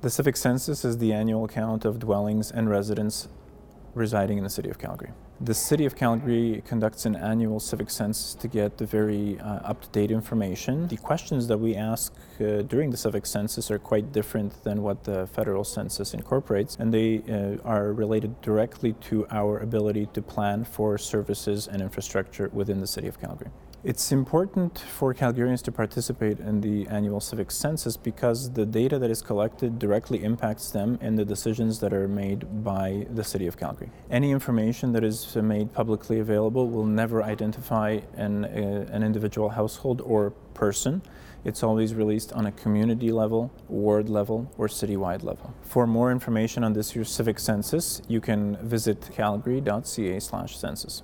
The civic census is the annual count of dwellings and residents residing in the city of Calgary. The City of Calgary conducts an annual civic census to get the very uh, up to date information. The questions that we ask uh, during the civic census are quite different than what the federal census incorporates, and they uh, are related directly to our ability to plan for services and infrastructure within the City of Calgary. It's important for Calgarians to participate in the annual civic census because the data that is collected directly impacts them in the decisions that are made by the City of Calgary. Any information that is made publicly available will never identify an, uh, an individual household or person. It's always released on a community level, ward level, or citywide level. For more information on this year's civic census, you can visit calgary.ca/census.